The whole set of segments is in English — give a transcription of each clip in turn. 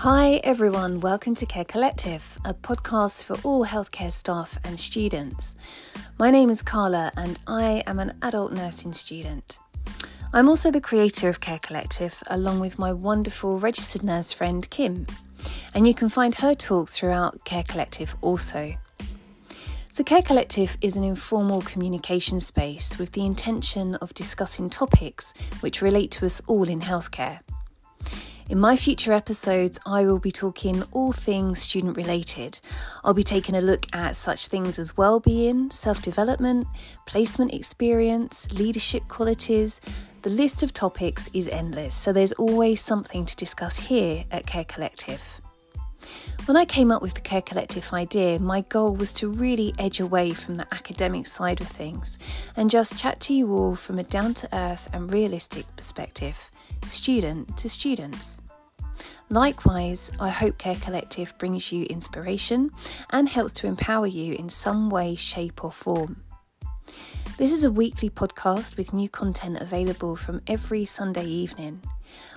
Hi, everyone. Welcome to Care Collective, a podcast for all healthcare staff and students. My name is Karla, and I am an adult nursing student. I'm also the creator of Care Collective, along with my wonderful registered nurse friend Kim. And you can find her talks throughout Care Collective also. So, Care Collective is an informal communication space with the intention of discussing topics which relate to us all in healthcare. In my future episodes, I will be talking all things student related. I'll be taking a look at such things as well-being, self-development, placement experience, leadership qualities. The list of topics is endless, so there's always something to discuss here at Care Collective. When I came up with the Care Collective idea, my goal was to really edge away from the academic side of things and just chat to you all from a down to earth and realistic perspective, student to students. Likewise, I hope Care Collective brings you inspiration and helps to empower you in some way, shape, or form. This is a weekly podcast with new content available from every Sunday evening.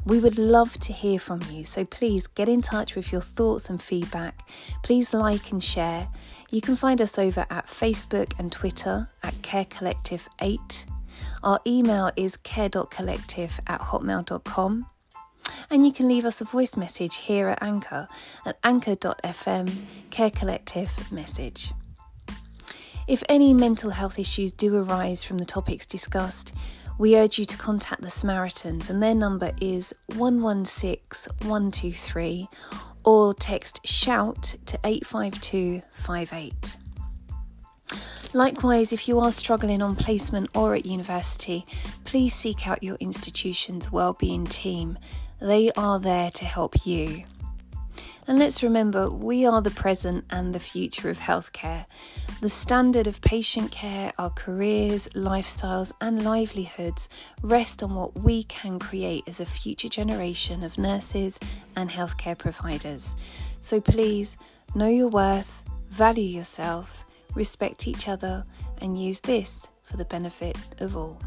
We would love to hear from you, so please get in touch with your thoughts and feedback. Please like and share. You can find us over at Facebook and Twitter at Care Collective 8. Our email is care.collective at hotmail.com. And you can leave us a voice message here at Anchor at anchor.fm Care Collective message. If any mental health issues do arise from the topics discussed, we urge you to contact the Samaritans, and their number is 116 123 or text SHOUT to 85258. Likewise, if you are struggling on placement or at university, please seek out your institution's wellbeing team. They are there to help you. And let's remember, we are the present and the future of healthcare. The standard of patient care, our careers, lifestyles, and livelihoods rest on what we can create as a future generation of nurses and healthcare providers. So please know your worth, value yourself, respect each other, and use this for the benefit of all.